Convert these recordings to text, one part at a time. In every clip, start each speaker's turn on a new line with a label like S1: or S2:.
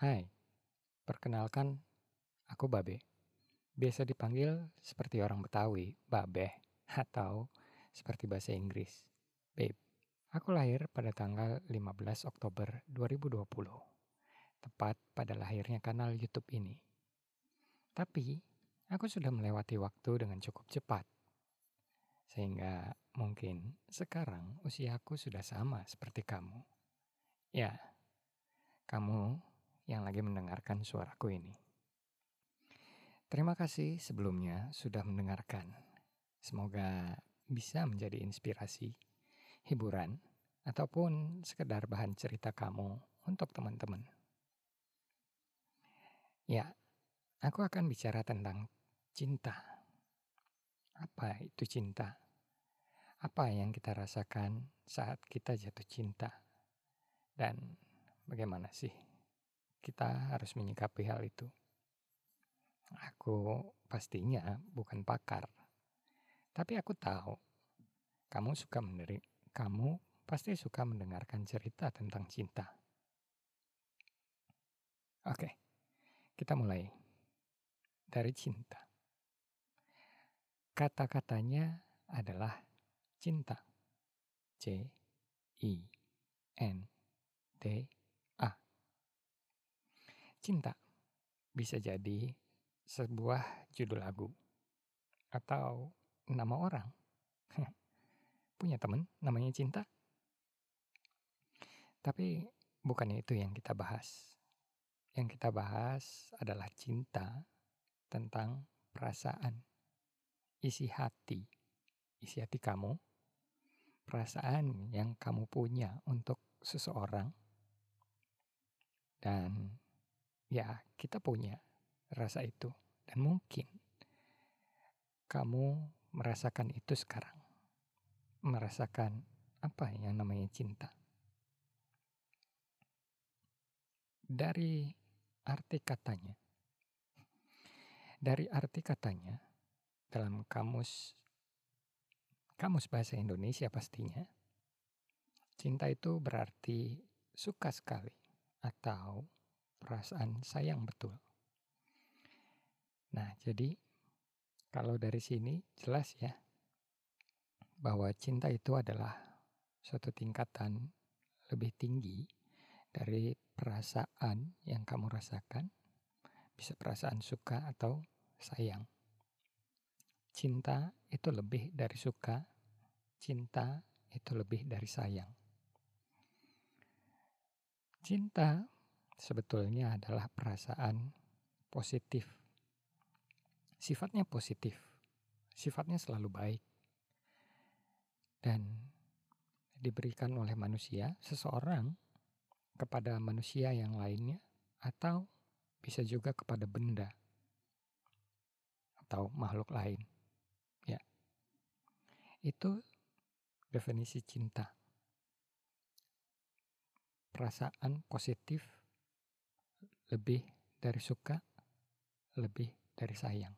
S1: Hai, perkenalkan aku Babe. Biasa dipanggil seperti orang Betawi, Babe, atau seperti bahasa Inggris, Babe. Aku lahir pada tanggal 15 Oktober 2020, tepat pada lahirnya kanal YouTube ini. Tapi, aku sudah melewati waktu dengan cukup cepat. Sehingga mungkin sekarang usiaku sudah sama seperti kamu. Ya, kamu yang lagi mendengarkan suaraku ini. Terima kasih sebelumnya sudah mendengarkan. Semoga bisa menjadi inspirasi, hiburan, ataupun sekedar bahan cerita kamu untuk teman-teman. Ya, aku akan bicara tentang cinta. Apa itu cinta? Apa yang kita rasakan saat kita jatuh cinta? Dan bagaimana sih kita harus menyikapi hal itu? Aku pastinya bukan pakar, tapi aku tahu kamu suka menderi, kamu pasti suka mendengarkan cerita tentang cinta. Oke, kita mulai dari cinta. Kata-katanya adalah cinta. C I N T. Cinta bisa jadi sebuah judul lagu atau nama orang. Punya teman namanya cinta? Tapi bukannya itu yang kita bahas. Yang kita bahas adalah cinta tentang perasaan, isi hati, isi hati kamu, perasaan yang kamu punya untuk seseorang, dan ya kita punya rasa itu, dan mungkin kamu merasakan itu sekarang, merasakan apa yang namanya cinta. dari arti katanya. Dari arti katanya dalam kamus kamus bahasa Indonesia pastinya cinta itu berarti suka sekali atau perasaan sayang betul. Nah, jadi kalau dari sini jelas ya bahwa cinta itu adalah suatu tingkatan lebih tinggi dari perasaan yang kamu rasakan, bisa perasaan suka atau sayang. Cinta itu lebih dari suka, cinta itu lebih dari sayang. Cinta sebetulnya adalah perasaan positif. Sifatnya positif, sifatnya selalu baik. Dan diberikan oleh manusia, seseorang kepada manusia yang lainnya, atau bisa juga kepada benda atau makhluk lain. Ya, itu definisi cinta. Perasaan positif lebih dari suka, lebih dari sayang.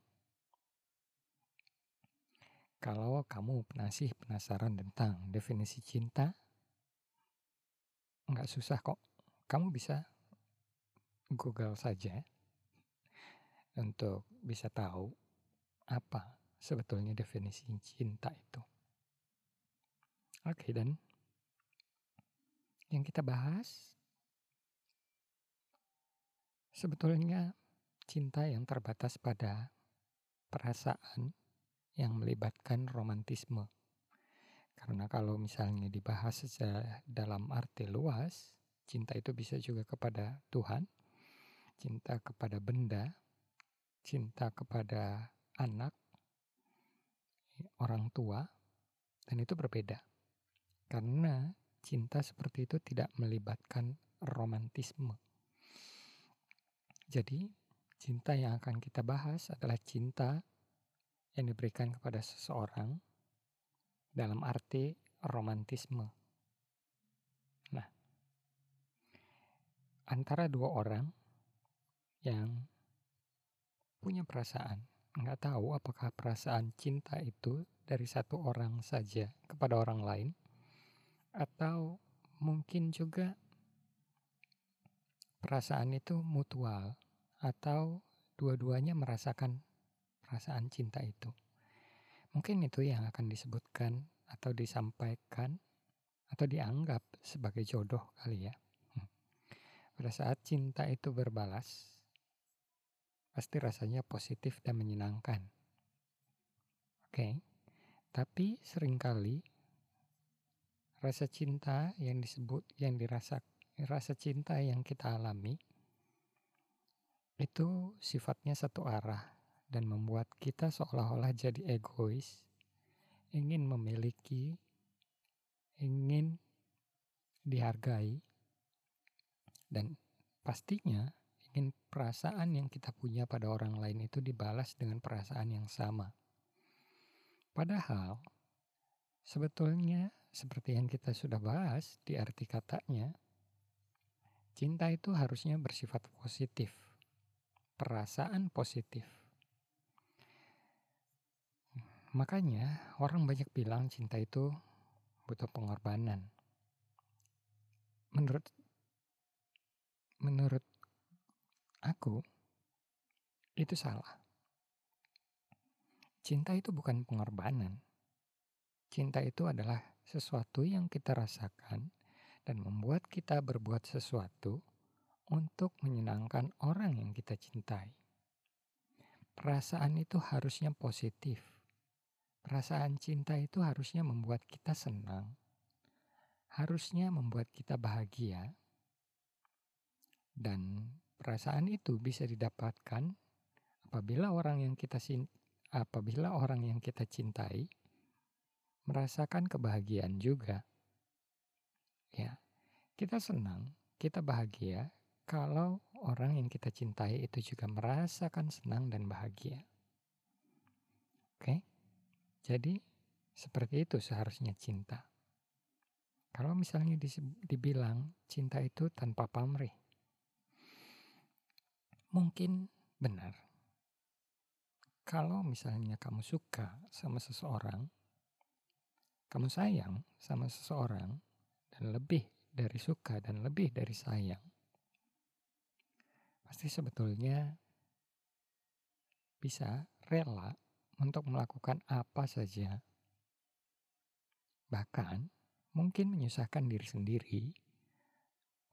S1: Kalau kamu masih penasaran tentang definisi cinta, nggak susah kok kamu bisa Google saja untuk bisa tahu apa sebetulnya definisi cinta itu. Oke, dan yang kita bahas sebetulnya cinta yang terbatas pada perasaan yang melibatkan romantisme. Karena kalau misalnya dibahas dalam arti luas, Cinta itu bisa juga kepada Tuhan, cinta kepada benda, cinta kepada anak, orang tua, dan itu berbeda. Karena cinta seperti itu tidak melibatkan romantisme. Jadi, cinta yang akan kita bahas adalah cinta yang diberikan kepada seseorang dalam arti romantisme. antara dua orang yang punya perasaan, nggak tahu apakah perasaan cinta itu dari satu orang saja kepada orang lain, atau mungkin juga perasaan itu mutual atau dua-duanya merasakan perasaan cinta itu. Mungkin itu yang akan disebutkan atau disampaikan atau dianggap sebagai jodoh kali ya. Hmm. Pada saat cinta itu berbalas, pasti rasanya positif dan menyenangkan. Oke, okay? tapi sering kali rasa cinta yang disebut, yang dirasa, rasa cinta yang kita alami itu sifatnya satu arah dan membuat kita seolah-olah jadi egois, ingin memiliki, ingin dihargai, dan pastinya ingin perasaan yang kita punya pada orang lain itu dibalas dengan perasaan yang sama. Padahal, sebetulnya seperti yang kita sudah bahas di arti katanya, cinta itu harusnya bersifat positif, perasaan positif Makanya orang banyak bilang cinta itu butuh pengorbanan. Menurut menurut aku itu salah. Cinta itu bukan pengorbanan. Cinta itu adalah sesuatu yang kita rasakan dan membuat kita berbuat sesuatu untuk menyenangkan orang yang kita cintai. Perasaan itu harusnya positif Perasaan cinta itu harusnya membuat kita senang, harusnya membuat kita bahagia, dan perasaan itu bisa didapatkan apabila orang yang kita apabila orang yang kita cintai merasakan kebahagiaan juga. Ya, kita senang, kita bahagia kalau orang yang kita cintai itu juga merasakan senang dan bahagia. Oke? Jadi seperti itu seharusnya cinta. Kalau misalnya dibilang cinta itu tanpa pamrih, mungkin benar. Kalau misalnya kamu suka sama seseorang, kamu sayang sama seseorang, dan lebih dari suka dan lebih dari sayang, pasti sebetulnya bisa rela untuk melakukan apa saja. Bahkan mungkin menyusahkan diri sendiri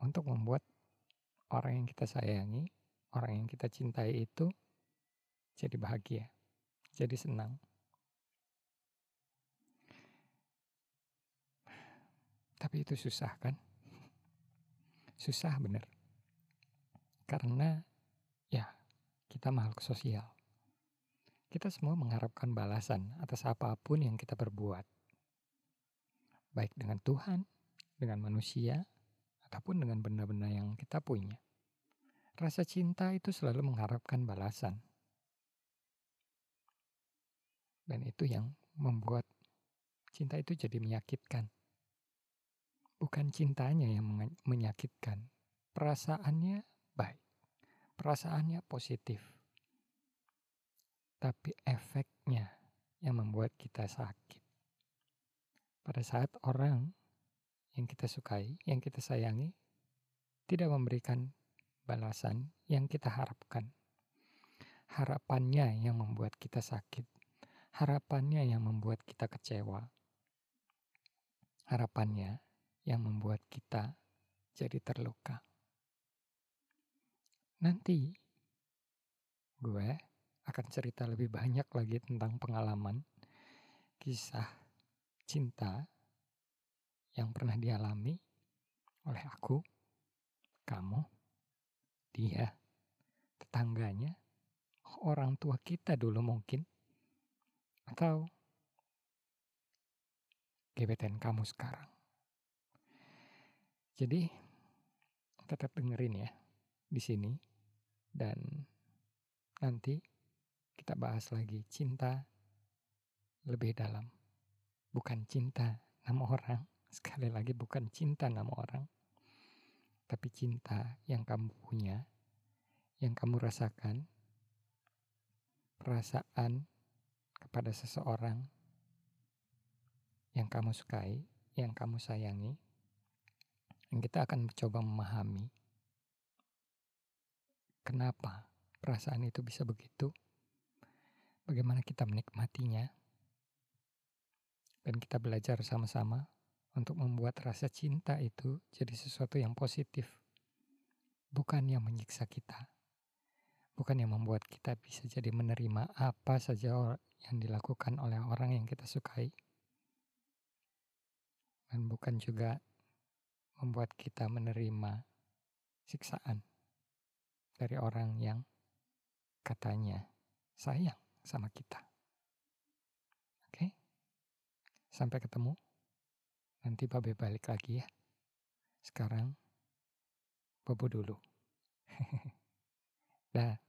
S1: untuk membuat orang yang kita sayangi, orang yang kita cintai itu jadi bahagia, jadi senang. Tapi itu susah kan? Susah bener. Karena ya kita makhluk sosial. Kita semua mengharapkan balasan atas apa pun yang kita perbuat. Baik dengan Tuhan, dengan manusia, ataupun dengan benda-benda yang kita punya. Rasa cinta itu selalu mengharapkan balasan. Dan itu yang membuat cinta itu jadi menyakitkan. Bukan cintanya yang menyakitkan, perasaannya perasaannya positif tapi efeknya yang membuat kita sakit. Pada saat orang yang kita sukai, yang kita sayangi, tidak memberikan balasan yang kita harapkan. Harapannya yang membuat kita sakit. Harapannya yang membuat kita kecewa. Harapannya yang membuat kita jadi terluka. Nanti gue akan cerita lebih banyak lagi tentang pengalaman kisah cinta yang pernah dialami oleh aku, kamu, dia, tetangganya, orang tua kita dulu mungkin, atau gebetan kamu sekarang. Jadi tetap dengerin ya di sini dan nanti kita bahas lagi cinta lebih dalam. Bukan cinta nama orang, sekali lagi bukan cinta nama orang, tapi cinta yang kamu punya, yang kamu rasakan, perasaan kepada seseorang yang kamu sukai, yang kamu sayangi, yang kita akan mencoba memahami kenapa perasaan itu bisa begitu, bagaimana kita menikmatinya, dan kita belajar sama-sama untuk membuat rasa cinta itu jadi sesuatu yang positif, bukan yang menyiksa kita, bukan yang membuat kita bisa jadi menerima apa saja yang dilakukan oleh orang yang kita sukai, dan bukan juga membuat kita menerima siksaan dari orang yang katanya sayang sama kita. Oke, sampai ketemu. Nanti Babe balik lagi ya. Sekarang Bobo dulu. Dah.